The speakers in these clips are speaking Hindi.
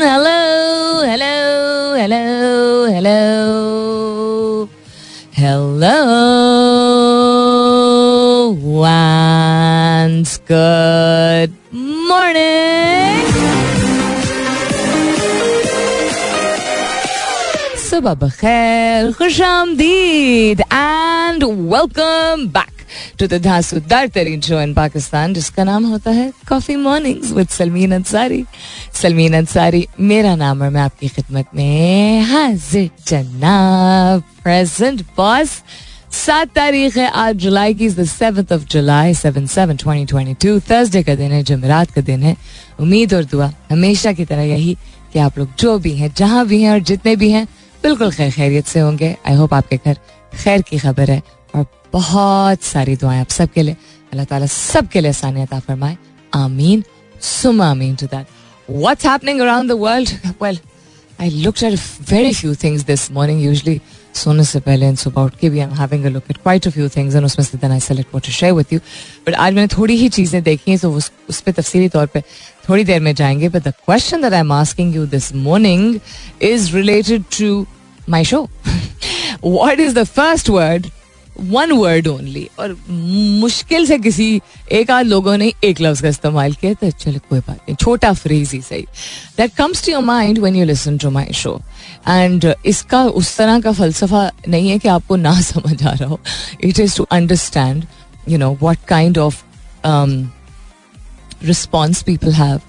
Hello hello hello hello. Hello and good morning. Subha bakhel Khusham did, and welcome back to the धांसूदार तरीन शो इन पाकिस्तान जिसका नाम होता है coffee mornings with Salmeen Ansari Salmeen Ansari मेरा नाम और मैं आपकी खिदमत में हाजिर जनाब प्रेजेंट बॉस सात तारीख है आज जुलाई की the of July seven seven twenty twenty two Thursday का दिन है, जमेरात का दिन है. उम्मीद और दुआ हमेशा की तरह यही कि आप लोग जो भी हैं, जहाँ भी हैं और जितने भी हैं, बिल्कुल खैर खैरियत से होंगे. आई होप आपके घर खैर की खबर है. और बहुत सारी दुआएँ आप सबके लिए। अल्लाह ताला सबके लिए आसानियत फरमाए। आमीन। सुम आमीन to that what's happening around the world well I looked at very few things this morning usually सोने से पहले सुबह उठ के भी I am having a look at quite a few things and उसमें से then I select what to share with you but आज मैंने थोड़ी ही चीज़ें देखी हैं तो उस उस पर तफसीली तौर पे थोड़ी देर में जाएँगे। But the question that I am asking you this morning is related to my show what is the first word one word only और मुश्किल से किसी एक आध लोगों ने एक लफ्ज का इस्तेमाल किया तो चलो कोई बात नहीं, छोटा फ्रेज ही सही। That comes to your mind when you listen to my show and इसका, उस तरह का फलसफा नहीं है कि आपको ना समझ आ रहा हो। It is to understand you know what kind of response people have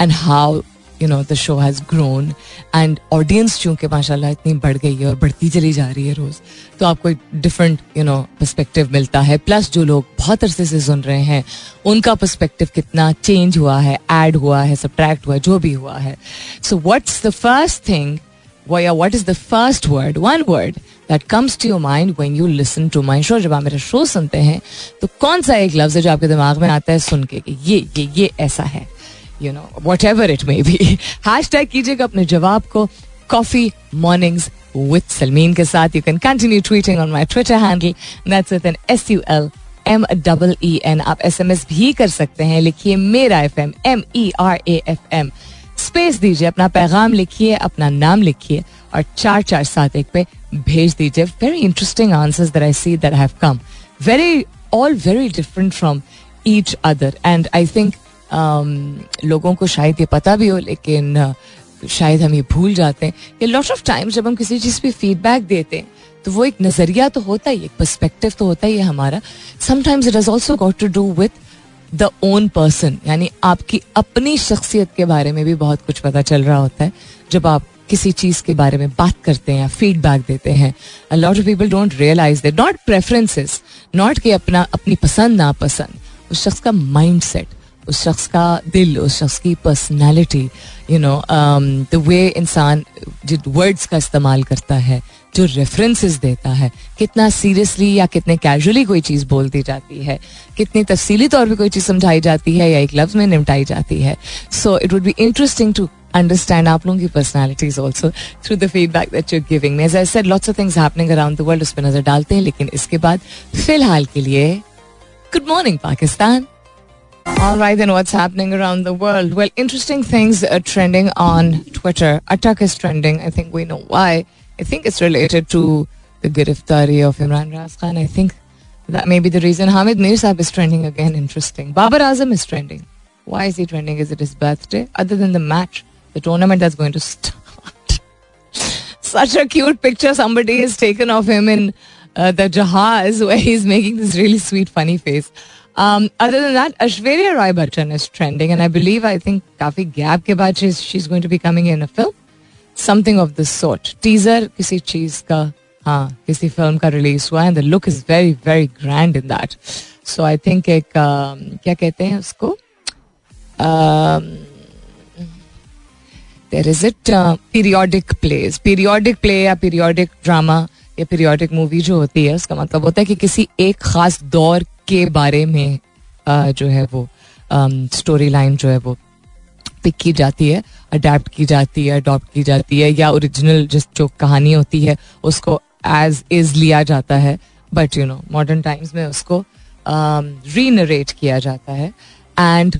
and how you know the show has grown and audience चूँकि माशाल्लाह इतनी बढ़ गई है और बढ़ती चली जा रही है रोज़। तो आपको एक डिफरेंट यू नो पर्सपेक्टिव मिलता है। प्लस जो लोग बहुत अरसे से सुन रहे हैं, उनका पर्सपेक्टिव कितना चेंज हुआ है ऐड हुआ है सब्ट्रैक्ट हुआ है, जो भी हुआ है। So what's the first thing what is the first word one word that comes to your mind when you listen to my show जब आप मेरा शो सुनते हैं तो कौन सा एक लफ्ज है जो आपके दिमाग में आता है सुन कि ये ये ये ऐसा है? You know whatever it may be hashtag कीजिएगा अपने जवाब को कॉफ़ी मॉर्निंग्स विद सलमीन के साथ you can continue tweeting on my Twitter handle that's with N S U L M double E N आप एस एम एस भी कर सकते हैं लिखिए मेरा F M M E R A F M space दीजिए अपना पैगाम लिखिए अपना नाम लिखिए और चार चार सात एक पे भेज दीजिए very interesting answers that I see that have come very all very different from each other and I think लोगों को शायद ये पता भी हो, लेकिन शायद हम ये भूल जाते हैं। कि लॉट ऑफ़ टाइम जब हम किसी चीज़ पे फीडबैक देते हैं तो वो एक नज़रिया तो होता ही, एक पर्सपेक्टिव तो होता ही है हमारा। Sometimes it is also got to do with the own person यानी आपकी अपनी शख्सियत के बारे में भी बहुत कुछ पता चल रहा होता है, जब आप किसी चीज़ के बारे में बात करते हैं फीडबैक देते हैं। Lot of people don't realise they not preferences not कि अपना, अपनी पसंद नापसंद, उस शख्स का माइंड सेट उस शख्स का दिल उस शख्स की personality you know the way इंसान जो वर्ड्स का इस्तेमाल करता है जो रेफरेंसेस देता है कितना सीरियसली या कितने कैजुअली कोई चीज़ बोल दी जाती है कितनी तफसीली तौर पर कोई चीज़ समझाई जाती है या एक लफ्ज़ में निपटाई जाती है so it would be interesting to understand आप लोगों की personalities also through the feedback that you giving as I lots of things happening around the world उस पर नज़र डालते हैं लेकिन इसके बाद फ़िलहाल के लिए good morning Pakistan All right, then what's happening around the world? Well, interesting things are trending on Twitter. Attack is trending. I think we know why. I think it's related to the Giriftari of Imran Raz Khan. I think that may be the reason. Hamid Mir Saab is trending again. Interesting. Babar Azam is trending. Why is he trending? Is it his birthday? Other than the match, the tournament that's going to start. Such a cute picture somebody has taken of him in uh, the Jahaz where he's making this really sweet, funny face. Um, other than that, Ashwarya Rai Bachchan is trending, and I believe I think काफ़ी gap के बाद she's she's going to be coming in a film, something of this sort. Teaser किसी चीज़ का हाँ किसी फ़िल्म का रिलीज़ हुआ and the look is very very grand in that. So I think एक um, क्या कहते हैं उसको um, there is it uh, periodic plays periodic play या periodic drama या पीरियोडिक मूवी जो होती है उसका मतलब होता है कि किसी एक खास दौर के बारे में uh, जो है वो स्टोरी लाइन जो है वो पिक की जाती है अडेप्ट की जाती है अडॉप्ट की जाती है या ओरिजिनल जिस जो कहानी होती है उसको एज इज़ लिया जाता है but you know modern times में उसको री नरेट किया जाता है एंड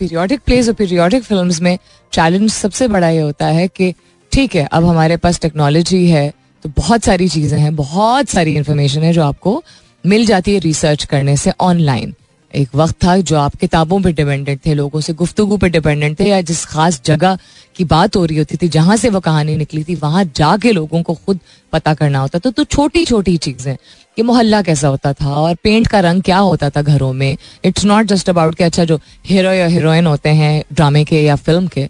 पीरियोडिक प्लेज और पीरियोडिक फ़िल्म में चैलेंज सबसे बड़ा ये होता है कि ठीक है अब हमारे पास टेक्नोलॉजी है तो बहुत सारी चीज़ें हैं बहुत सारी इंफॉर्मेशन है जो आपको मिल जाती है रिसर्च करने से ऑनलाइन एक वक्त था जो आप किताबों पे डिपेंडेंट थे, लोगों से गुफ्तगु पे डिपेंडेंट थे या जिस खास जगह की बात हो रही होती थी, जहाँ से वो कहानी निकली थी, वहाँ जाके लोगों को खुद पता करना होता था। तो छोटी छोटी चीज़ें कि मोहल्ला कैसा होता था और पेंट का रंग क्या होता था घरों में। इट्स नॉट जस्ट अबाउट कि अच्छा जो हीरो या हीरोइन होते हैं ड्रामे के या फ़िल्म के,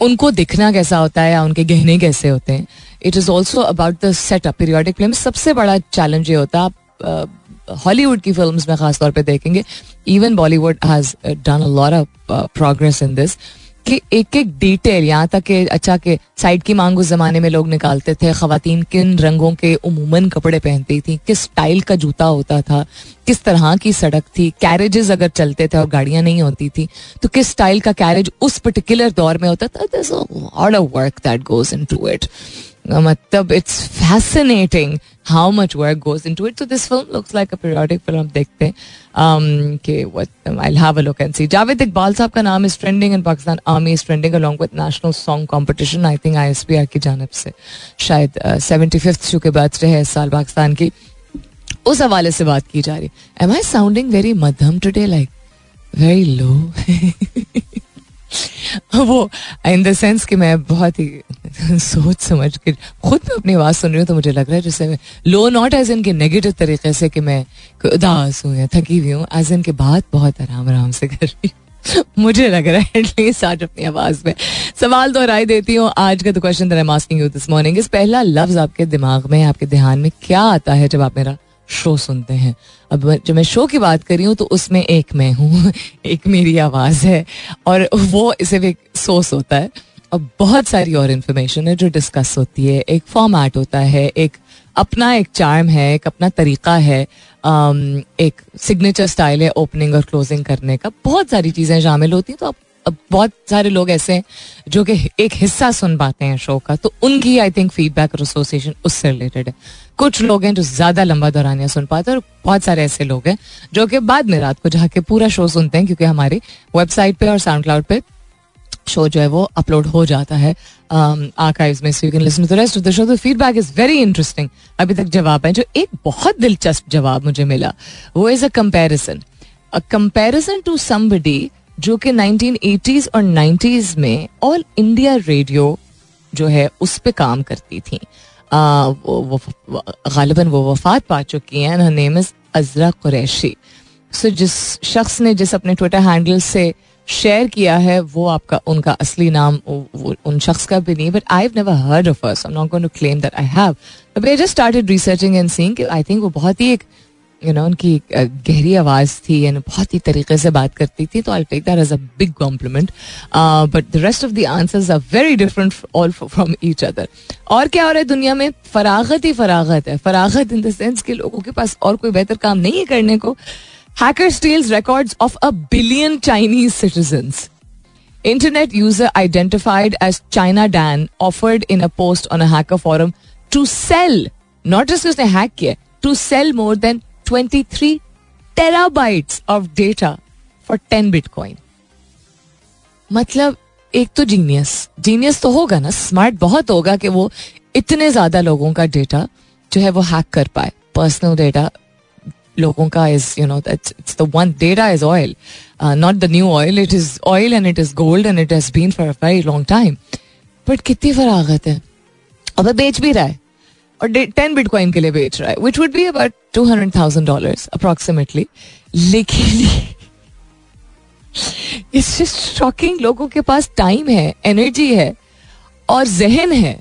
उनको दिखना कैसा होता है या उनके गहने कैसे होते हैं। It is also about the setup periodic film सबसे बड़ा चैलेंज ये होता है हॉलीवुड की फ़िल्म में खासतौर पर देखेंगे even Bollywood has done lot of progress in this कि एक एक डिटेल यहाँ तक कि अच्छा के साइड की मांग उस जमाने में लोग निकालते थे खातन किन रंगों के उमूमन कपड़े पहनती थी, किस स्टाइल का जूता होता था, किस तरह की सड़क थी कैरेजेस अगर चलते थे और गाड़ियाँ नहीं होती थी तो किस स्टाइल का कैरेज उस पर्टिकुलर दौर में होता था work that goes into it मतलब it's fascinating how much work goes into it तो this film looks like a periodic film हम देखते हैं जावेद इकबाल साहब का नाम is trending in Pakistan army is trending along with national song competition I think I S P R की जानब से शायद सेवेंटी फिफ्थ शो के बर्थडे है इस साल पाकिस्तान की उस हवाले से बात की जा रही एम आई साउंडिंग वेरी मध्यम टुडे लाइक वेरी लो वो इन द सेंस कि मैं बहुत ही सोच समझ के, खुद में अपनी आवाज़ सुन रही हूँ तो मुझे लग रहा है जैसे लो नॉट एज इन के नेगेटिव तरीके से कि मैं उदास हूँ या थकी हुई हूँ। एज इन के बात बहुत आराम आराम से कर रही हूँ। मुझे लग रहा है एटलीस्ट आज अपनी आवाज़ में। सवाल दोहराई देती हूँ। आज का तो क्वेश्चन दिस मॉर्निंग इस पहला लफ्ज आपके दिमाग में, आपके ध्यान में क्या आता है जब आप मेरा शो सुनते हैं। अब जब मैं शो की बात कर रही हूँ तो उसमें एक मैं हूँ, एक मेरी आवाज़ है, और वो सिर्फ़ एक सोर्स होता है। अब बहुत सारी और इन्फॉर्मेशन है जो डिस्कस होती है। एक फॉर्मेट होता है, एक अपना एक चार्म है, एक अपना तरीका है एक सिग्नेचर स्टाइल है ओपनिंग और क्लोजिंग करने का। बहुत सारी चीज़ें शामिल होती हैं तो अब बहुत सारे लोग ऐसे हैं जो कि एक हिस्सा सुन पाते हैं शो का तो उनकी आई थिंक फीडबैक और एसोसिएशन उससे रिलेटेड है। कुछ लोग हैं जो ज़्यादा लंबा दौरानिया सुन पाते हैं और बहुत सारे ऐसे लोग हैं जो कि बाद में रात को जाके पूरा शो सुनते हैं क्योंकि हमारी वेबसाइट पे और साउंड क्लाउड पे शो जो है वो अपलोड हो जाता है आर्काइव्स um, में so you can listen to the rest of the show the feedback is very interesting अभी तक जवाब है जो एक बहुत दिलचस्प जवाब मुझे मिला वो is a comparison a comparison to somebody जो कि 1980s और 90s में ऑल इंडिया रेडियो जो है, उस पर काम करती थी। गालिबन वो वफात पा चुकी हैं name is Azra Qureshi so जिस शख्स ने जिस अपने ट्विटर हैंडल से शेयर किया है, वो आपका, उनका असली नाम उन शख्स का भी नहीं but I never heard of us I am not going to claim that I have but I just started researching and seeing I think वो बहुत ही एक यू नो उनकी गहरी आवाज़ थी एंड बहुत ही तरीके से बात करती थी तो I take that as a big compliment but the rest of the answers are very different all from each other और क्या हो रहा है दुनिया में? फरागत ही फरागत है। फरागत इन द सेंस के लोगों के पास और कोई बेहतर काम नहीं है करने को। Hacker steals records of a billion Chinese citizens Internet user identified as China Dan offered in a post on a hacker forum to sell, not just उसने हैक किया, to sell more than 23 terabytes of data for 10 bitcoin. मतलब एक तो जीनियस जीनियस तो होगा ना. स्मार्ट बहुत होगा कि वो इतने ज़्यादा लोगों का डेटा जो है वो हैक कर पाए. पर्सनल डेटा लोगों का is you know it's the one data is oil not the new oil it is oil and it is gold and it has been for a very long time but कितनी फरागत है. अब बेच भी रहा है. और टेन बिटकॉइन के लिए बेच रहा है which would be about two hundred thousand dollar approximately लेकिन इट्स जस्ट शॉकिंग लोगों के पास टाइम है एनर्जी है, और जहन है,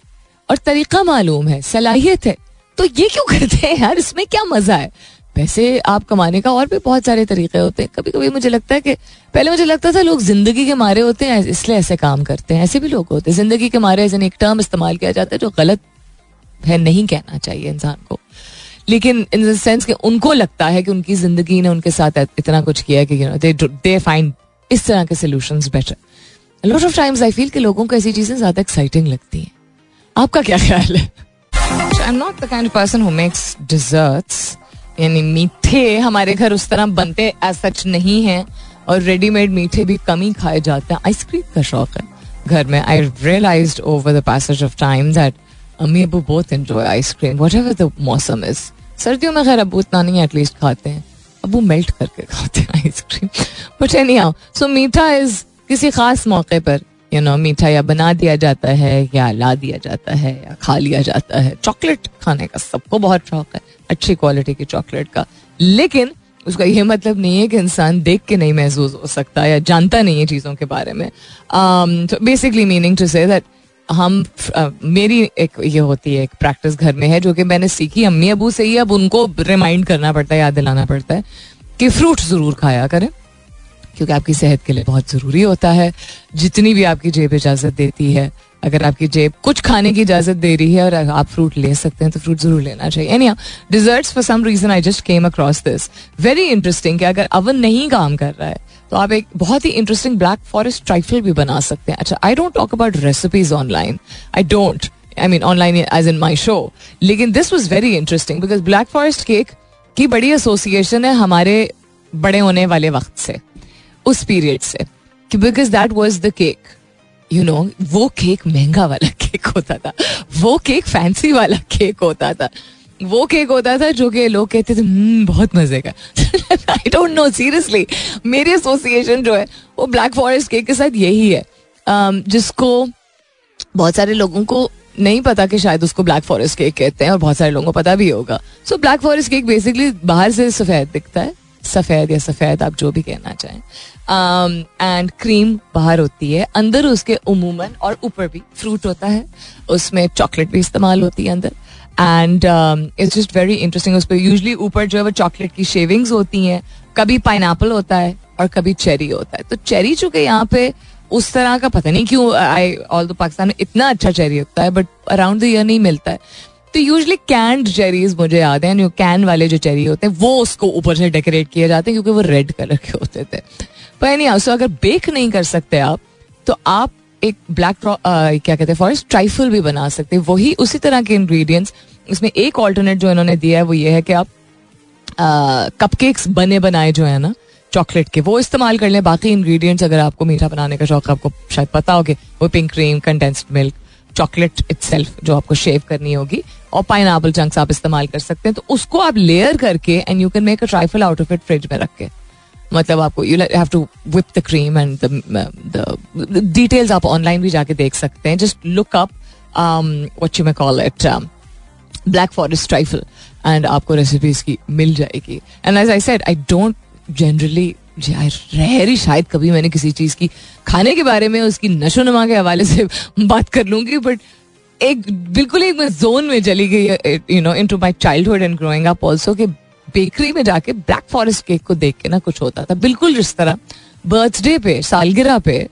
और तरीका मालूम है, सलाहियत है। तो ये क्यों करते हैं यार? इसमें क्या मज़ा है? पैसे आप कमाने का और भी बहुत सारे तरीके होते हैं। कभी कभी मुझे लगता है कि, पहले मुझे लगता था लोग ज़िंदगी के मारे होते हैं, इसलिए ऐसे काम करते हैं। ऐसे भी लोग होते हैं। ज़िंदगी के मारे ऐसे एक टर्म इस्तेमाल किया जाता है जो गलत है, नहीं कहना चाहिए इंसान को। लेकिन इन द सेंस कि उनको लगता है कि उनकी ज़िंदगी ने उनके साथ इतना कुछ किया कि you know they they find इस तरह के solutions better lot of times I feel कि लोगों को ऐसी चीज़ें ज़्यादा एक्साइटिंग लगती हैं। आपका क्या ख्याल है? I am not the kind person who makes desserts यानी मीठे हमारे घर उस तरह बनते एज सच नहीं है, और रेडीमेड मीठे भी कम ही खाए जाते हैं। आइसक्रीम का शौक है। घर में I realise over the passage of time that अम्मी अबू बहुत enjoy ice cream whatever the मौसम इज़ सर्दियों में खैर अबू इतना नहीं एटलीस्ट खाते हैं। अबू मेल्ट करके खाते हैं ice cream but anyhow so मीठा इज़ किसी खास मौके पर यू नो मीठा या बना दिया जाता है, या ला दिया जाता है, या खा लिया जाता है। चॉकलेट खाने का सबको बहुत शौक है, अच्छी क्वालिटी की चॉकलेट का। लेकिन उसका यह मतलब नहीं है कि इंसान देख के नहीं महसूस हो सकता या जानता नहीं है चीज़ों के बारे में। Basically meaning to say that हम uh, मेरी एक ये होती है एक प्रैक्टिस घर में है जो कि मैंने सीखी अम्मी अबू से ही अब उनको रिमाइंड करना पड़ता है याद दिलाना पड़ता है कि फ्रूट ज़रूर खाया करें क्योंकि आपकी सेहत के लिए बहुत ज़रूरी होता है। जितनी भी आपकी जेब इजाज़त देती है अगर आपकी जेब कुछ खाने की इजाज़त दे रही है और आप फ्रूट ले सकते हैं तो फ्रूट ज़रूर लेना चाहिए। Any desserts for some reason I just came across this very interesting कि अगर अवन नहीं काम कर रहा है तो आप एक बहुत ही इंटरेस्टिंग ब्लैक फॉरेस्ट ट्राइफल भी बना सकते हैं। अच्छा I don't talk about recipes online I don't I mean online as in my show लेकिन this was very interesting because black forest cake की बड़ी एसोसिएशन है हमारे बड़े होने वाले वक्त से, उस पीरियड से। Because that was the cake you know वो केक महँगा वाला केक होता था। वो केक फैंसी वाला केक होता था। वो केक होता था जो कि लोग कहते थे hmm, बहुत मज़े का। आई डोंट नो सीरियसली मेरी एसोसिएशन जो है वो ब्लैक फॉरेस्ट केक के साथ यही है। Um, जिसको बहुत सारे लोगों को नहीं पता कि शायद उसको ब्लैक फॉरेस्ट केक कहते हैं और बहुत सारे लोगों को पता भी होगा। So black forest cake basically बाहर से सफ़ेद दिखता है। सफ़ेद या सफ़ेद आप जो भी कहना चाहें। एंड um, क्रीम बाहर होती है। अंदर उसके उमूमन और ऊपर भी फ्रूट होता है। उसमें चॉकलेट भी इस्तेमाल होती है अंदर। And it's just very interesting उस पर यूजली ऊपर जो है वो चॉकलेट की शेविंग्स होती हैं। कभी पाइन होता है और कभी चेरी होता है। तो चेरी चूँकि यहाँ पे उस तरह का पता नहीं क्यों आई ऑल पाकिस्तान में इतना अच्छा चेरी होता है बट अराउंड द ईयर नहीं मिलता है। तो यूजली कैंड चेरीज मुझे याद है जो कैन वाले जो चेरी होते हैं, वो उसको ऊपर से डेकोरेट किए जाते हैं क्योंकि वो रेड कलर के होते थे। पर नहीं सो अगर बेक नहीं कर सकते आप तो आप एक ब्लैक क्या कहते हैं फॉरेस्ट ट्राइफल भी बना सकते हैं। वही उसी तरह के इंग्रेडिएंट्स इसमें एक ऑल्टरनेट जो इन्होंने दिया है, वो ये है कि आप कपकेक्स बने बनाए जो है ना चॉकलेट के, वो इस्तेमाल कर लें। बाकी इंग्रेडिएंट्स अगर आपको मीठा बनाने का शौक है, आपको शायद पता हो वो pink cream condensed milk chocolate it जो आपको शेव करनी होगी, और पाइन एपल चंक्स आप इस्तेमाल कर सकते हैं। तो उसको आप लेयर करके and you can make a trifle out of it fridge में रख के। मतलब आपको you have to whip the cream and the details आप ऑनलाइन भी जाके देख सकते हैं। Just look up what you may call it black forest trifle and आपको रेसिपीज़ की मिल जाएगी। And as I said I don't generally rarely शायद कभी मैंने किसी चीज़ की, खाने के बारे में उसकी नशो नमा के हवाले से बात कर लूँगी बट एक, बिल्कुल एक मैं जोन में चली गई you know into my childhood and growing up also के बेकरी में जाके ब्लैक फॉरेस्ट केक को देख के ना कुछ होता था। बिल्कुल जिस तरह बर्थडे पे, सालगिरह पे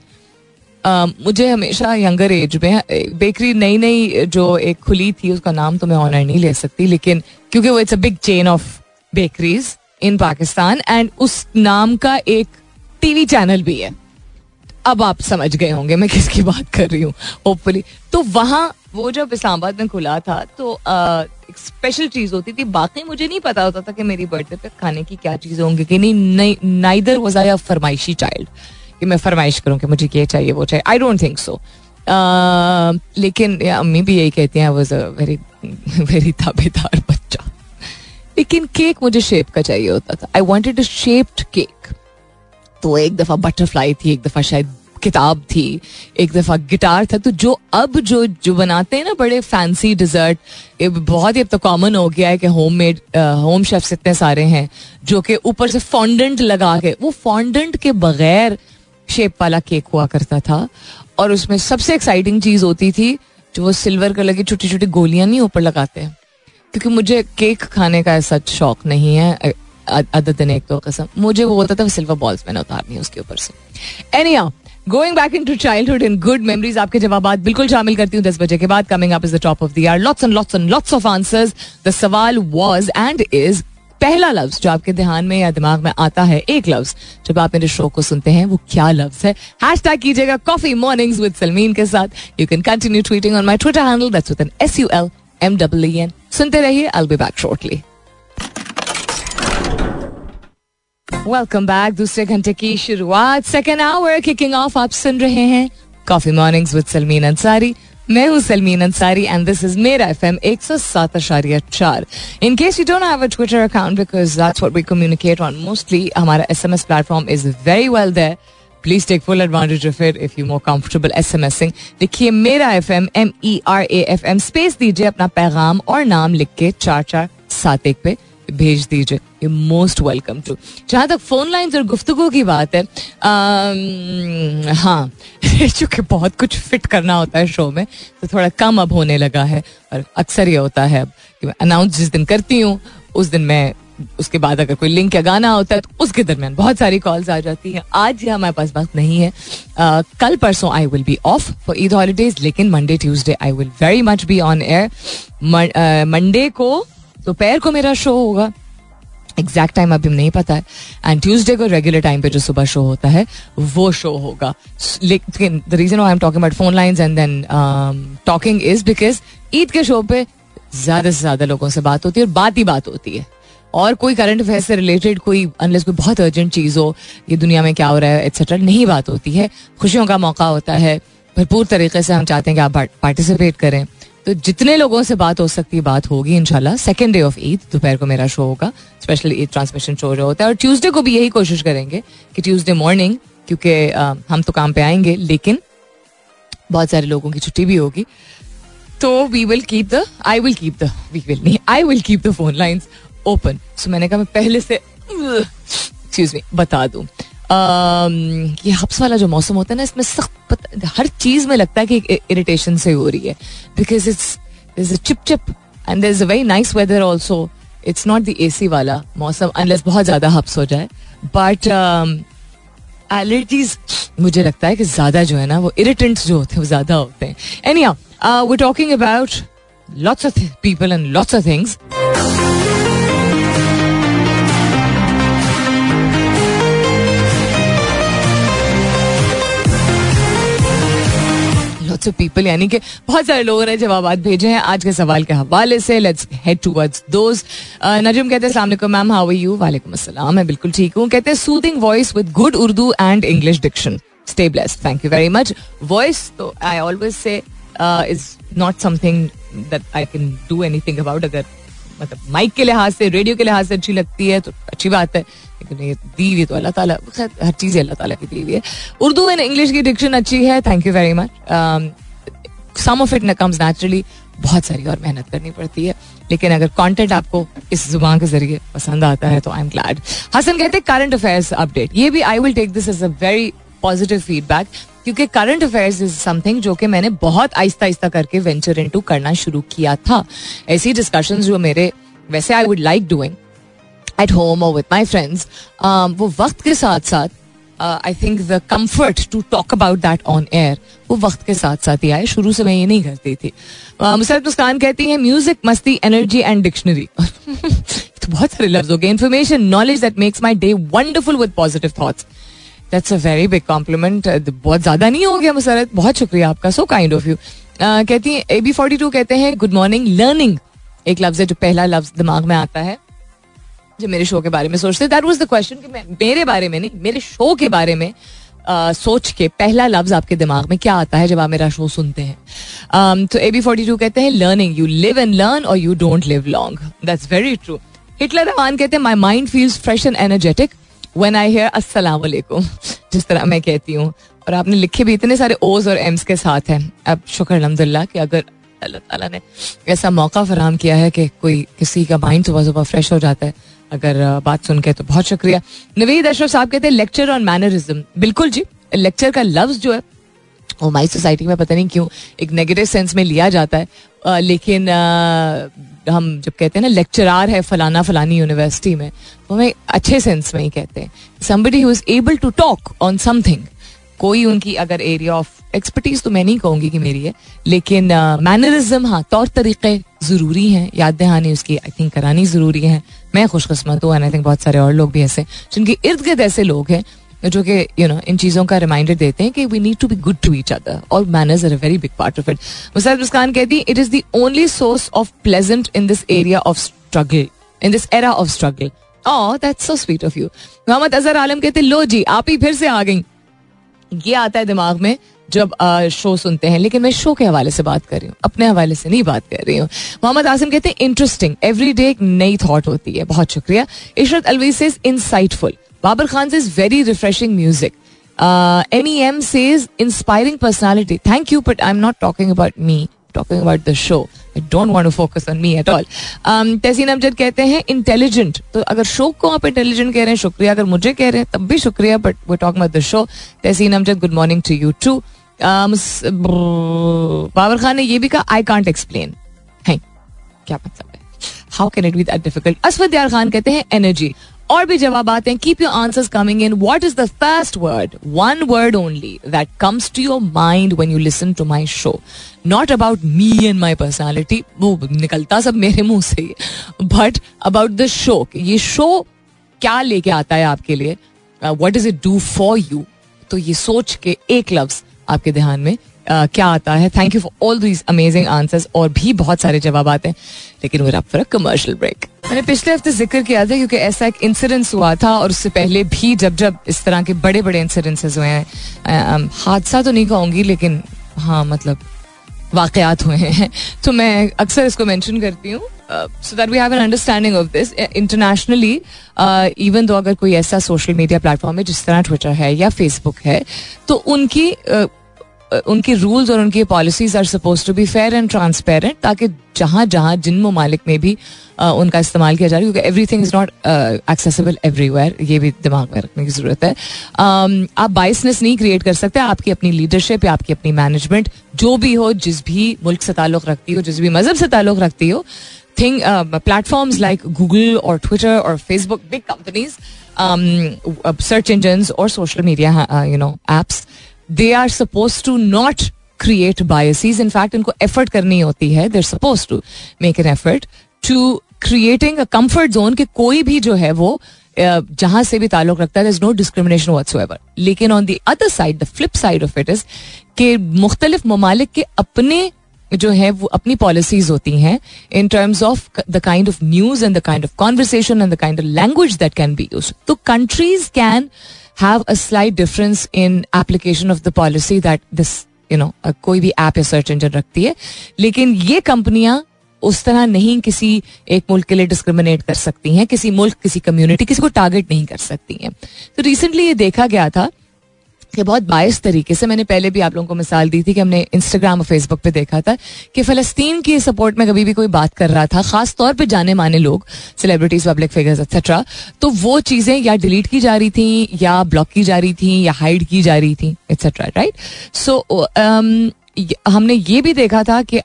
मुझे हमेशा यंगर एज में बेकरी नई नई जो एक खुली थी, उसका नाम तो मैं ऑनर नहीं ले सकती, लेकिन क्योंकि वो it's a big chain of bakeries in Pakistan and उस नाम का एक टीवी चैनल भी है। अब आप समझ गए होंगे मैं किसकी बात कर रही हूँ होपफुली तो वहाँ, वो जब इस्लामाबाद में खुला था तो स्पेशल चीज़ होती थी। बाकी मुझे नहीं पता होता था कि मेरी बर्थडे पे खाने की क्या चीज़ें होंगी कि नहीं। नाइदर वॉज़ आई अ फरमाइशी चाइल्ड कि मैं फरमाइश करूँ कि मुझे ये चाहिए, वो चाहिए। आई डोंट थिंक सो लेकिन अम्मी भी यही कहती हैं वॉज़ अ वेरी वेरी ताबेदार बच्चा. लेकिन केक मुझे शेप का चाहिए होता था। आई वॉन्टेड शेप्ड केक तो एक दफ़ा बटरफ्लाई थी, एक दफ़ा शायद किताब थी, एक दफ़ा गिटार था। तो जो अब जो जो बनाते हैं ना बड़े फैंसी डिजर्ट ये बहुत ही अब तो कॉमन हो गया है कि होम मेड होम शेफ्स इतने सारे हैं, जो कि ऊपर से फॉन्डेंट लगा के, वो फॉन्डेंट के बगैर शेप वाला केक हुआ करता था। और उसमें सबसे एक्साइटिंग चीज़ होती थी, जो वो सिल्वर कलर की छोटी छोटी गोलियाँ नहीं ऊपर लगाते क्योंकि मुझे केक खाने का ऐसा शौक नहीं है अदर दिन एक तो कसम, मुझे वो होता था सिल्वर बॉल्स मैंने उतारनी उसके ऊपर से। Any going back into childhood in good memories आपके जवाब बिल्कुल शामिल करती हूँ दस बजे के बाद। Coming up is the top of the year lots and lots and lots of answers the सवाल वाज एंड इज़ पहला लफ्ज जो आपके ध्यान में या दिमाग में आता है, एक लफ्ज जब आप मेरे शो को सुनते हैं, वो क्या लफ्ज है? हैश टैग कीजिएगा कॉफ़ी मॉर्निंग्स विद सलमीन के साथ। You can continue tweeting on my Twitter handle that's with N S U L M W N सुनते रहिए I be back shortly welcome back दूसरे घंटे की शुरुआत। सेकेंड आवर किकिंग ऑफ़ आप सुन रहे हैं coffee mornings with Salmeen Ansari मैं हूँ Salmeen Ansari and this is मेरा एफ़ एम एक सौ सात अशारिया चार। In case you don't have a Twitter account because that's what we communicate on mostly हमारा S M S platform is very well there please take full advantage of it if you more comfortable SMSing देखिए, मेरा F M M E R A F M space दीजिए अपना पैगाम और नाम लिख के चार चार सात एक पे। भेज दीजिए। यू मोस्ट वेलकम टू जहाँ तक फ़ोन लाइन्स और गुफ्तगु की बात है हाँ चूँकि बहुत कुछ फिट करना होता है शो में तो थोड़ा कम अब होने लगा है और अक्सर ये होता है कि मैं अनाउंस जिस दिन करती हूँ, उस दिन मैं, उसके बाद अगर कोई लिंक या गाना होता है तो उसके दरमियान बहुत सारी कॉल्स आ जाती हैं। आज ये हमारे पास बात नहीं है। कल परसों I will be off for Eid holidays लेकिन Monday Tuesday I will very much be on air Monday को दोपहर को मेरा शो होगा। एग्जैक्ट टाइम अभी नहीं पता है। एंड ट्यूसडे को रेगुलर टाइम पे जो सुबह शो होता है, वो शो होगा। लेकिन the reason I am talking about phone lines and then talking is because Eid के शो पे ज़्यादा से ज़्यादा लोगों से बात होती है और बात ही बात होती है। और कोई करंट अफेयर से रिलेटेड कोई अनलेस कोई बहुत अर्जेंट चीज़ हो, ये दुनिया में क्या हो रहा है एक्सेट्रा नहीं बात होती है। खुशियों का मौका होता है। भरपूर तरीके से हम चाहते हैं कि आप पार्टिसिपेट करें। तो जितने लोगों से बात हो सकती है बात होगी इनशाला सेकेंड डे ऑफ़ ईद दोपहर को मेरा शो होगा। स्पेशली ईद ट्रांसमिशन शो जो होता है। और ट्यूसडे को भी यही कोशिश करेंगे कि ट्यूसडे मॉर्निंग क्योंकि हम तो काम पे आएँगे, लेकिन बहुत सारे लोगों की छुट्टी भी होगी। तो we will keep the I will keep the we will नहीं I will keep the phone lines open so मैंने कहा, मैं पहले से एक्सक्यूज मी बता दूँ। ये हब्स वाला जो मौसम होता है ना, इसमें सख्त हर चीज़ में लगता है कि इरिटेशन से हो रही है। Because it's is a chip chip and there is a very nice weather also it's not the A C वाला मौसम अनलेस बहुत ज़्यादा हब्स हो जाए। बट एलर्जीज मुझे लगता है कि ज़्यादा जो है ना, वो इरिटेंट्स जो होते हैं, वो ज़्यादा होते हैं। Any we talking about lots of people and lots of things lots of people यानी कि बहुत सारे लोगों ने जवाब भेजे हैं। आज के सवाल के हवाले से लेट्स हेड टूवर्ड्स दोज नजम कहते हैं मैम हाउ यू वालेकुम अस्सलाम, मैं बिल्कुल ठीक हूँ। कहते हैं soothing voice with good Urdu and English diction stay blessed thank you very much voice तो I always say is not something that I can do anything about अगर मतलब माइक के लिहाज से रेडियो के लिहाज से अच्छी लगती है तो अच्छी बात है। लेकिन ये दी हुई तो अल्लाह ताला हर चीज़ अल्लाह ताला की दी हुई है। उर्दू एंड इंग्लिश की डिक्शन अच्छी है thank you very much some of it comes naturally बहुत सारी और मेहनत करनी पड़ती है। लेकिन अगर कंटेंट आपको इस ज़ुबान के ज़रिए पसंद आता है तो आई एम ग्लैड हसन कहते हैं करंट अफेयर्स अपडेट ये भी I will take this is a very positive feedback क्योंकि करंट अफेयर्स इज़ समथिंग जो कि मैंने बहुत आहिस्ता आहिस्ता करके वेंचर इनटू करना शुरू किया था। ऐसी डिस्कशंस जो मेरे, वैसे I would like doing at home और विद माई फ्रेंड्स वो वक्त के साथ साथ I think the comfort to talk about that on air वो वक्त के साथ साथ ही आए। शुरू से मैं ये नहीं करती थी। Uh, मुसरत मुस्कान कहती है म्यूज़िक मस्ती एनर्जी एंड डिक्शनरी तो बहुत सारे लफ्ज हो गए। Information knowledge that makes my day wonderful with positive thoughts that's a very big compliment बहुत ज़्यादा नहीं हो गया मुसरत। बहुत शुक्रिया आपका। सो काइंड ऑफ़ यू कहती है ए बी फोर्टी टू कहते हैं गुड मॉर्निंग लर्निंग एक लफ्ज है जो पहला लफ्ज दिमाग में आता है। जो मेरे शो के बारे में सोचते दैट वाज द क्वेश्चन कि मेरे बारे में नहीं मेरे शो के बारे में Uh, सोच के पहला लफ्ज आपके दिमाग में क्या आता है जब आप मेरा शो सुनते हैं? Um, तो ए बी फोर्टी टू कहते हैं learning you live and learn और you don't live long that's very true Hitler Rahman कहते हैं my mind feels fresh and energetic when I hear वालेकुम जिस तरह मैं कहती हूँ। और आपने लिखे भी इतने सारे ओज और एम्स के साथ हैं। अब शुक्र अलहमदिल्ला कि अगर अल्लाह ताला ने ऐसा मौका फराम किया है कि कोई किसी का माइंड सुबह सुबह फ्रेश हो जाता है अगर बात सुन के तो बहुत शुक्रिया। नवीद अशरफ साहब कहते हैं लेक्चर ऑन मैनरिज्म बिल्कुल जी लेक्चर का लफ्ज जो है वो हमारी सोसाइटी में पता नहीं क्यों एक नेगेटिव सेंस में लिया जाता है। आ, लेकिन आ, हम जब कहते हैं ना लेक्चरार है फलाना फलानी यूनिवर्सिटी में तो हमें अच्छे सेंस में ही कहते हैं। Somebody who is able to talk on something कोई उनकी अगर एरिया ऑफ़ एक्सपर्टीज तो मैं नहीं कहूँगी कि मेरी है लेकिन मैनरिज्म हाँ तौर तरीके ज़रूरी हैं याद दहानी उसकी आई थिंक करानी ज़रूरी है। मैं खुशकस्मत हूँ आई थिंक बहुत सारे और लोग भी ऐसे, जिनके इर्द गिर्द ऐसे लोग हैं, जो कि यू नो इन चीज़ों का रिमाइंडर देते हैं कि we need to be good to each other और manners are a very big part of it Musaid Muskan कहती it is the only source of pleasant in this area of struggle in this era of struggle oh that's so sweet of you Mohammad Azhar Alam कहते, लो जी, आप ही फिर से आ गई. ये आता है दिमाग में जब आ, शो सुनते हैं। लेकिन मैं शो के हवाले से बात कर रही हूँ अपने हवाले से नहीं बात कर रही हूँ। मोहम्मद आसिम कहते हैं इंटरेस्टिंग एवरी डे एक नई थॉट होती है। बहुत शुक्रिया। इशरत अलवी से इनसाइटफुल बाबर खान से very refreshing music M E M says inspiring personality thank you but I am not talking about me talking about the show I don't want to focus on me at all Tehseen Amjad कहते हैं इंटेलिजेंट तो अगर शो को आप इंटेलिजेंट कह रहे हैं, शुक्रिया। अगर मुझे कह रहे हैं, तब भी शुक्रिया बट वो talk about the show Tehseen Amjad good morning to you to Babar Khan ने ये भी कहा आई कांट एक्सप्लेन है क्या मतलब है? How can it be that difficult Asfandyar Khan कहते हैं एनर्जी और भी जवाब आते हैं keep your answers coming in what is the first word one word only that comes to your mind when you listen to my show not about me and my personality वो निकलता सब मेरे मुँह से बट अबाउट द शो ये शो क्या लेके आता है आपके लिए? What is it do for you तो ये सोच के एक लफ्ज आपके ध्यान में Uh, क्या आता है? Thank you for all these amazing answers और भी बहुत सारे जवाब आते हैं। लेकिन वो फॉर अ कमर्शियल ब्रेक मैंने पिछले हफ़्ते ज़िक्र किया था क्योंकि ऐसा एक इंसिडेंस हुआ था और उससे पहले भी जब जब इस तरह के बड़े बड़े इंसिडेंसेस हुए हैं हादसा तो नहीं कहूँगी लेकिन हाँ मतलब वाकयात हुए हैं। तो मैं अक्सर इसको मेंशन करती हूँ so that we have an understanding of this internationally even though अगर कोई ऐसा सोशल मीडिया प्लेटफॉर्म है जिस तरह ट्विटर है या फेसबुक है तो उनकी uh, उनके रूल्स और उनकी policies are suppose to be fair and transparent ताकि जहाँ जहाँ जिन ममालिक में भी आ, उनका इस्तेमाल किया जा रहा है क्योंकि everything is not accessible everywhere ये भी दिमाग में रखने की ज़रूरत है। um, आप बाइसनेस नहीं क्रिएट कर सकते आपकी अपनी लीडरशिप या आपकी अपनी मैनेजमेंट जो भी हो जिस भी मुल्क से ताल्लुक रखती हो जिस भी मज़हब से ताल्लुक रखती हो थिंग प्लेटफॉर्म्स लाइक गूगल और ट्विटर और Facebook big companies search engine और social media you know apps they are suppose to not create biases in fact इनको एफर्ट करनी होती है. There suppose to make an effort to creating a comfort zone कि कोई भी जो है वो जहाँ से भी ताल्लुक रखता है इज़ नो डिस्क्रिमिनेशन वट्स लेकिन on the other side the flip side of it is के मुख्तलिफ़ ममालिक के अपने जो है वो अपनी पॉलिसीज़ होती हैं in terms of the kind of news and the kind of conversation and the kind of language that can be use तो countries can have a slight difference in application of the policy that this you know कोई भी ऐप या सर्च इंजन रखती है। लेकिन ये कंपनियाँ उस तरह नहीं किसी एक मुल्क के लिए डिस्क्रिमिनेट कर सकती हैं, किसी मुल्क, किसी कम्युनिटी किसी को टारगेट नहीं कर सकती हैं। तो रिसेंटली ये देखा गया था कि बहुत बायस तरीके से मैंने पहले भी आप लोगों को मिसाल दी थी कि हमने इंस्टाग्राम और फेसबुक पे देखा था कि फ़लस्तीन की सपोर्ट में कभी भी कोई बात कर रहा था खास तौर पे जाने माने लोग सेलिब्रिटीज पब्लिक फिगर्स एक्सेट्रा तो वो चीज़ें या डिलीट की जा रही थी या ब्लॉक की जा रही थी या हाइड की जा रही थी एक्सेट्रा राइट सो हमने ये भी देखा था कि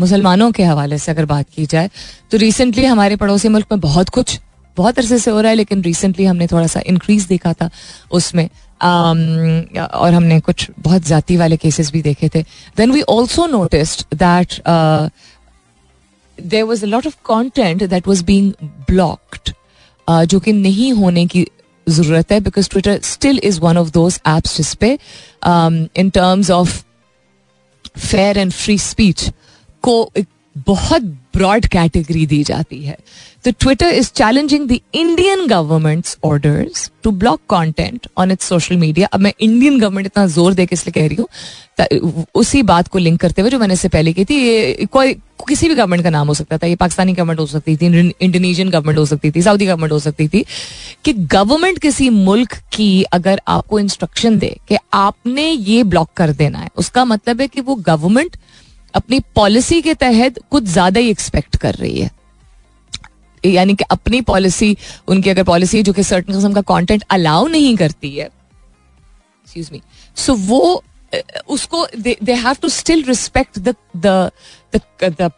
मुसलमानों के हवाले से अगर बात की जाए तो रिसेंटली हमारे पड़ोसी मुल्क में बहुत कुछ बहुत अरसे से हो रहा है लेकिन रिसेंटली हमने थोड़ा सा इंक्रीज देखा था उसमें। um, और हमने कुछ बहुत जाति वाले केसेस भी देखे थे. Then we also noticed that there was a lot of content that was being blocked जो कि नहीं होने की ज़रूरत है because Twitter still is one of those apps जिसपे in terms of fair and free speech को बहुत ब्रॉड कैटेगरी दी जाती है तो Twitter is challenging the Indian government's orders to block content on its social media अब मैं इंडियन गवर्नमेंट इतना ज़ोर दे के इसलिए कह रही हूँ उसी बात को लिंक करते हुए जो मैंने इससे पहले की थी, ये कोई, किसी भी गवर्नमेंट का नाम हो सकता था, ये पाकिस्तानी गवर्नमेंट हो सकती थी इंडोनेशियन गवर्नमेंट हो सकती थी सऊदी गवर्नमेंट हो सकती थी, कि गवर्नमेंट किसी मुल्क की अगर आपको इंस्ट्रक्शन दे कि आपने ये ब्लॉक कर देना है, उसका मतलब है कि वो गवर्नमेंट अपनी पॉलिसी के तहत कुछ ज़्यादा ही एक्सपेक्ट कर रही है। यानी कि अपनी पॉलिसी उनकी अगर पॉलिसी जो कि सर्टन किस्म का कंटेंट अलाउ नहीं करती है एक्सक्यूज मी सो वो उसको they have to still respect the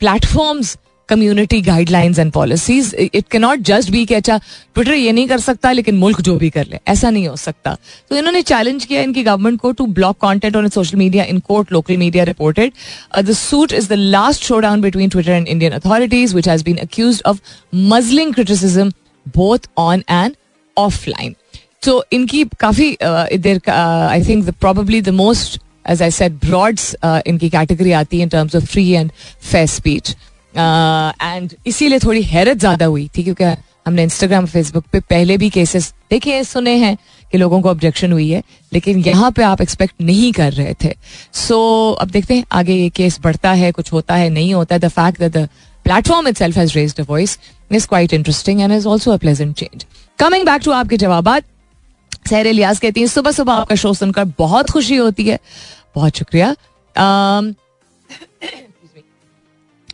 platform's community guidelines and policies it के नॉट जस्ट बी कि अच्छा ट्विटर ये नहीं कर सकता, लेकिन मुल्क जो भी कर ले, ऐसा नहीं हो सकता। तो इन्होंने चैलेंज किया इनकी गवर्नमेंट को to block content on social media in court local media reported the suit is the last show down between Twitter and Indian authorities which has been accused of muzzling criticism both on and offline तो इनकी काफ़ी there I think probably the most as I said broads इनकी कैटेगरी आती है in terms of free and fair speech and इसीलिए थोड़ी हैरत ज़्यादा हुई थी क्योंकि हमने इंस्टाग्राम फेसबुक पे पहले भी केसेस देखे हैं सुने हैं कि लोगों को ऑब्जेक्शन हुई है लेकिन यहाँ पे आप एक्सपेक्ट नहीं कर रहे थे। सो so, अब देखते हैं आगे ये केस बढ़ता है कुछ होता है नहीं होता है। The fact the platform itself has raised a voice is quite interesting and is also a pleasant change coming back to आपके जवाब सहर लियाज कहती हैं सुबह सुबह आपका शो सुनकर बहुत खुशी होती है। बहुत शुक्रिया। Um,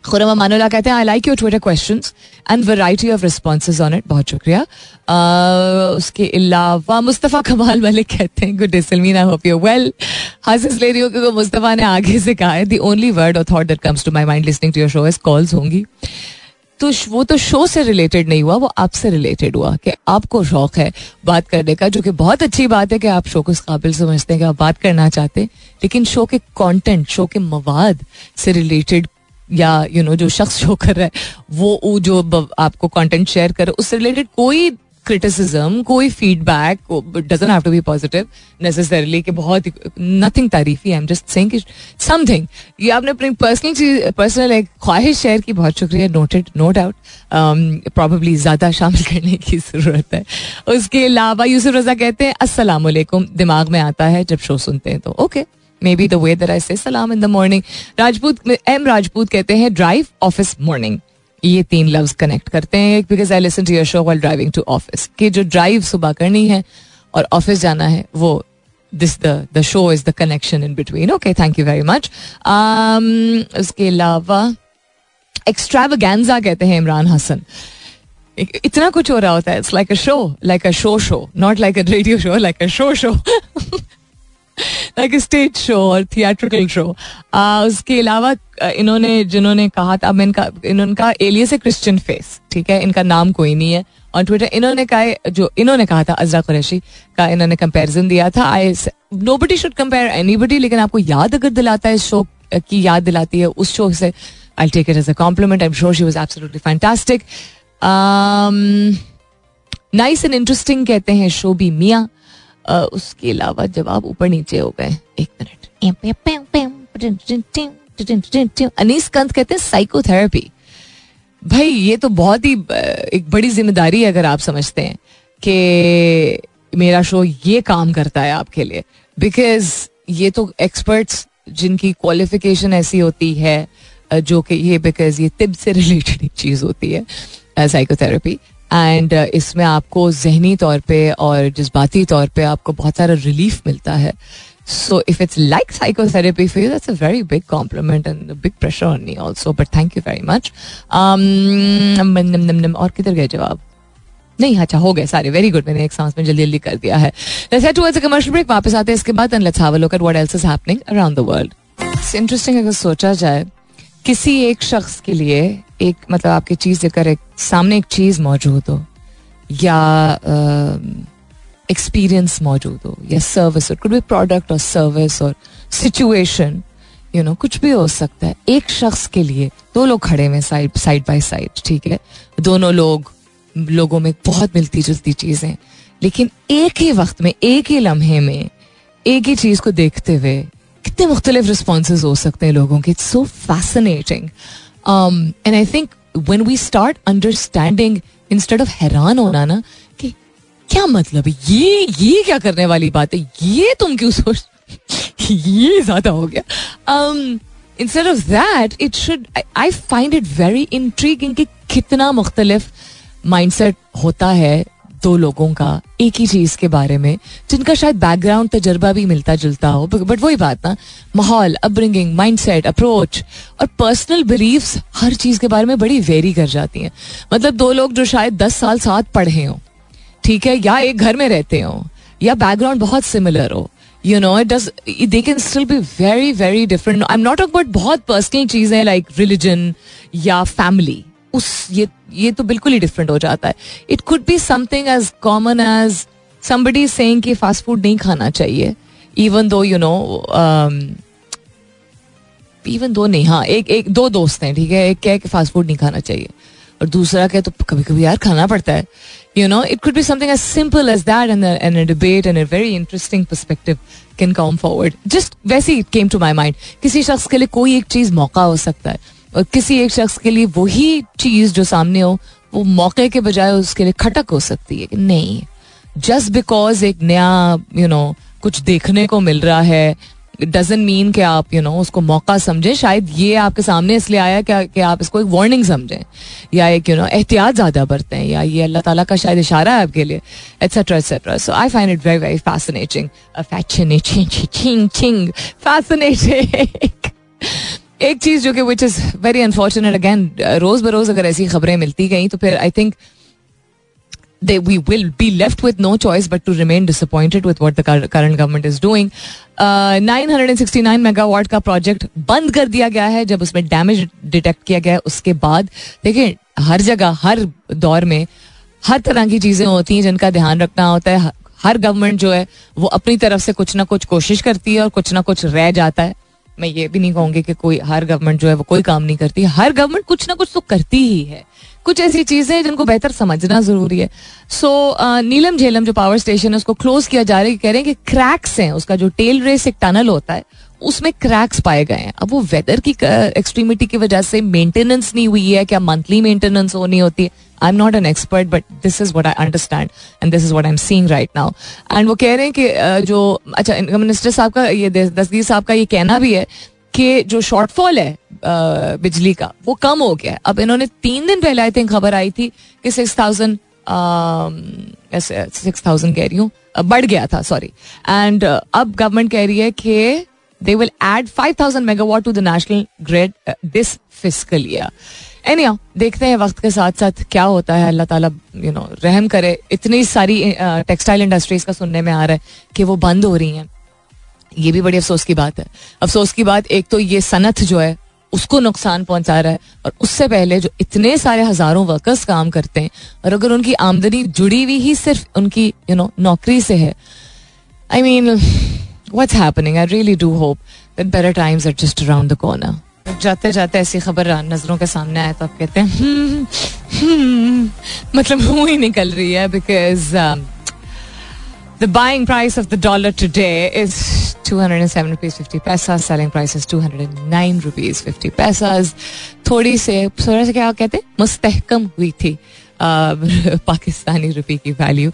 खुरम अमानुल्ला कहते हैं I like your Twitter question and variety of responses on it बहुत शुक्रिया उसके अलावा मुस्तफ़ा कमाल मलिक कहते हैं good day I hope you well हंस इसलिए रही हूँ क्योंकि मुस्तफ़ा ने आगे से कहा है दी ओनली वर्ड और thought that comes to my mind listening to your show is calls होंगी तो वो तो शो से रिलेटेड नहीं हुआ, वो आपसे रिलेटेड हुआ कि आपको शौक है बात करने का, जो कि बहुत अच्छी बात है कि आप शो को इस काबिल समझते हैं कि आप बात करना चाहते हैं, लेकिन शो के कंटेंट शो के मवाद से रिलेटेड या यू नो जो शख्स शो कर रहा है, वो जो आपको कंटेंट शेयर कर उससे रिलेटेड कोई क्रिटिसिज्म कोई feedback doesn't have to be positive necessarily कि बहुत nothing तारीफी I am just saying something ये आपने अपनी पर्सनल चीज़ पर्सनल एक ख्वाहिश शेयर की, बहुत शुक्रिया नोटेड नो डाउट प्रॉबली ज़्यादा शामिल करने की ज़रूरत है। उसके अलावा, यूसुफ रजा कहते हैं अस्सलाम दिमाग में आता है जब शो सुनते हैं तो। Okay maybe the way that I say सलाम in the morning Rajput M Rajput कहते हैं ड्राइव ऑफ़िस मॉर्निंग ये तीन लफ्ज कनेक्ट करते हैं because I listen to your show while driving to office कि जो ड्राइव सुबह करनी है और ऑफ़िस जाना है, वो this the the show is the connection in between okay thank you very much उसके अलावा एक्स्ट्रावगैंजा कहते हैं इमरान हसन। इतना कुछ हो रहा होता है it's like a show like a show show not like a radio show like a show show like stage show और थिएट्रिकल शो उसके अलावा इन्होंने जिन्होंने कहा था अब इनका इनका एलियस है क्रिश्चियन फेस ठीक है? इनका नाम कोई नहीं है। ऑन ट्विटर इन्होंने कहा जो इन्होंने कहा था अजरा कुरैशी का इन्होंने कंपैरिजन दिया था। I nobody should compare any लेकिन आपको याद अगर दिलाता है इस शो की याद दिलाती है उस शो से I take it as a compliment I am sure she was absolutely fantastic nice and interesting कहते हैं शो शोबी मियाँ। उसके अलावा जब आप ऊपर नीचे हो गए एक मिनट। अनीस कंत कहते हैं साइकोथेरेपी भाई ये तो बहुत ही एक बड़ी ज़िम्मेदारी है अगर आप समझते हैं कि मेरा शो ये काम करता है आपके लिए। बिकॉज़ ये तो एक्सपर्ट्स जिनकी क्वालिफिकेशन ऐसी होती है जो कि ये बिकॉज़ ये तिब से रिलेटेड एक चीज़ होती है साइकोथेरेपी एंड uh, इसमें आपको जहनी तौर पे और जज्बाती तौर पे आपको बहुत सारा रिलीफ मिलता है। So if it's like psychotherapy for you that's a very big compliment and big pressure on me also but thank you very much और किधर गए जवाब? नहीं अच्छा हो गए सारे। वेरी गुड मैंने एक सांस में जल्दी जल्दी कर दिया है। कमर्शियल ब्रेक वापस आते हैं इसके बाद and let's have a look at what else is happening around the world interesting अगर सोचा जाए किसी एक शख्स के लिए एक मतलब आपकी चीज़ लेकर एक, सामने एक चीज़ मौजूद हो, या एक्सपीरियंस मौजूद हो, या सर्विस कुड भी प्रोडक्ट और सर्विस और सिचुएशन यू नो कुछ भी हो सकता है। एक शख्स के लिए दो लोग खड़े हुए साइड साइड बाय साइड ठीक है? दोनों लोग, लोगों में बहुत मिलती जुलती चीज़ें, लेकिन एक ही वक्त में, एक ही लम्हे में, एक ही चीज़ को देखते हुए कितने मुख्तलिफ़ रिस्पॉन्स हो सकते हैं लोगों के। It's so fascinating and I think when we start understanding instead of हैरान होना ना, कि क्या मतलब ये ये क्या करने वाली बात है? ये तुम क्यों सोच, ये ज़्यादा हो गया। Instead of that it should I find it very intriguing कि कितना मुख्तलिफ़ माइंडसेट होता है दो लोगों का एक ही चीज़ के बारे में, जिनका शायद बैकग्राउंड तजर्बा भी मिलता जुलता हो बट वही बात ना, माहौल अपब्रिंगिंग माइंडसेट अप्रोच और पर्सनल बिलीव्स हर चीज़ के बारे में बड़ी वेरी कर जाती हैं। मतलब दो लोग जो शायद दस साल साथ पढ़े हों, ठीक है, या एक घर में रहते हो, या बैकग्राउंड बहुत सिमिलर हो you know it does they can still be very very different I am not about बहुत पर्सनल चीज़ें लाइक रिलीजन या फैमिली उस, ये ये तो बिल्कुल ही डिफरेंट हो जाता है। It could be something as common as somebody saying कि फास्ट फ़ूड नहीं खाना चाहिए even though you know even though नहीं हाँ एक एक, दो दोस्त हैं, ठीक है, एक कह कि फास्ट फ़ूड नहीं खाना चाहिए, और दूसरा कह तो कभी कभी यार खाना पड़ता है। You know it could be something as simple as that and an debate and a very interesting perspective can come forward just वैसे ही केम टू माई माइंड किसी शख्स के लिए कोई एक चीज़ मौका हो सकता है। और किसी एक शख्स के लिए वही चीज़ जो सामने हो वो मौके के बजाय उसके लिए खटक हो सकती है नहीं। जस्ट बिकॉज़ एक नया यू you नो know, कुछ देखने को मिल रहा है डजेंट मीन कि आप यू you नो know, उसको मौका समझें। शायद ये आपके सामने इसलिए आया क्या कि आप इसको एक वार्निंग समझें या एक यू नो एहतियात ज़्यादा बरतें या ये अल्लाह ताला का शायद इशारा है आपके लिए etcetera etcetera so I find it very very fascinating fascinating एक चीज़ जो कि which is very unfortunate again रोज बरोज अगर ऐसी खबरें मिलती गई तो फिर I think they we will be left with no choice but to remain disappointed with what the current government is doing. Uh, 969 megawatt का प्रोजेक्ट बंद कर दिया गया है जब उसमें डैमेज डिटेक्ट किया गया है उसके बाद देखिए हर जगह हर दौर में हर तरह की चीज़ें होती हैं जिनका ध्यान रखना होता है हर गवर्नमेंट जो है वो अपनी तरफ़ से कुछ ना कुछ कोशिश करती है और कुछ ना कुछ रह जाता है मैं ये भी नहीं कहूँगी कि कोई हर गवर्नमेंट जो है वो कोई काम नहीं करती। हर गवर्नमेंट कुछ ना कुछ तो करती ही है। कुछ ऐसी चीज़ें हैं जिनको बेहतर समझना ज़रूरी है। सो so, नीलम झेलम जो पावर स्टेशन है उसको क्लोज किया जा रहा है कह रहे हैं कि क्रैक्स हैं उसका जो टेल रेस एक टनल होता है उसमें क्रैक्स पाए गए हैं। अब वो वेदर की एक्सट्रीमिटी की वजह से मेंटेनेंस नहीं हुई है क्या मंथली मेंटेनेंस होनी होती है? I am not an expert but this is what I understand and this is what I am seeing right now and वो कह रहे हैं कि जो अच्छा इनकम मिनिस्टर साहब का ये दसदीर साहब का ये कहना भी है कि जो शॉर्टफॉल है बिजली का, वो कम हो गया अब इन्होंने तीन दिन पहले आई थिंक खबर आई थी कि सिक्स थाउज़ेंड सिक्स थाउज़ेंड कह रही हूँ बढ़ गया था सॉरी एंड अब गवर्नमेंट कह रही है कि they will add five thousand megawatt to the national grid this physical year any देखते हैं वक्त के साथ साथ क्या होता है। अल्लाह ताला यू नो रहम करे। इतनी सारी टेक्सटाइल इंडस्ट्रीज़ का सुनने में आ रहा है कि वो बंद हो रही हैं। ये भी बड़ी अफसोस की बात है। अफसोस की बात, एक तो ये सनत जो है, उसको नुकसान पहुँचा रहा है और उससे पहले जो इतने सारे हज़ारों वर्कर्स काम करते हैं और अगर उनकी आमदनी जुड़ी हुई ही सिर्फ़ उनकी यू नो नौकरी से है I mean what's happening I really do hope that better times are just around the corner जाते जाते ऐसी खबर नज़रों के सामने आए तो आप कहते हैं हम्म, हम्म, मतलब मुँह ही निकल रही है because The buying price of the dollar today is 207 rupees 50 paisa. Selling price is 209 rupees 50 paisas. थोड़ी से थोड़ा से क्या कहते हैं मुस्तहकम हुई थी पाकिस्तानी रुपये की वैल्यू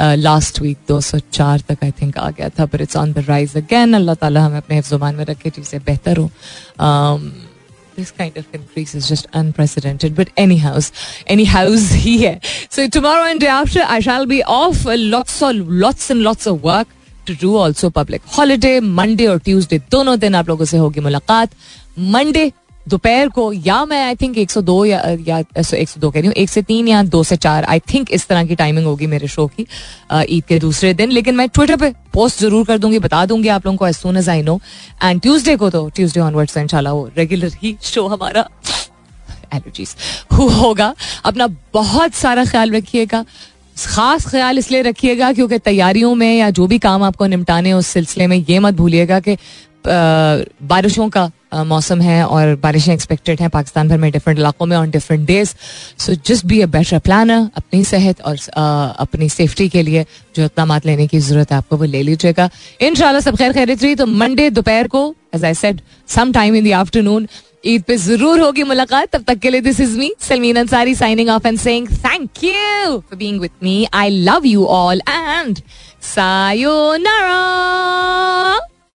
लास्ट वीक 204 तक आई थिंक आ गया था but it's on the rise again Allah ताला हमें अपने ज़ुबान में रखे चीज़ें बेहतर हो this kind of increase is just unprecedented. But anyhow, anyhows, here. So tomorrow and day after, I shall be off. Lots of lots and lots of work to do. Also public holiday. Monday or Tuesday दोनों दिन आप लोगों से होगी मुलाकात. Monday दोपहर को, या मैं आई थिंक 102 या या 102 कह रही हूँ, एक से तीन या दो से चार। आई थिंक इस तरह की टाइमिंग होगी मेरे शो की ईद के दूसरे दिन। लेकिन मैं ट्विटर पे पोस्ट ज़रूर कर दूँगी, बता दूँगी आप लोगों को as soon as I know and Tuesday को तो ट्यूसडे ऑनवर्ड्स इंशाल्लाह वो रेगुलर ही शो हमारा। एलर्जीज होगा? अपना बहुत सारा ख्याल रखिएगा। खास ख्याल इसलिए रखिएगा क्योंकि तैयारियों में या जो भी काम आपको निपटाने उस सिलसिले में ये मत भूलिएगा कि बारिशों का मौसम है और बारिशें एक्सपेक्टेड हैं पाकिस्तान भर में डिफरेंट इलाकों में on different days so just be a better planner अपनी सेहत और अपनी सेफ्टी के लिए जो इकदाम लेने की ज़रूरत है आपको वो ले लीजिएगा। इन सब खैर खैरित रही तो मंडे दोपहर को as I said some time in the afternoon Eid पे ज़रूर होगी मुलाकात। तब तक के लिए this is me Salmeen Ansari signing off and saying thank you for being with me I love you all and sayonara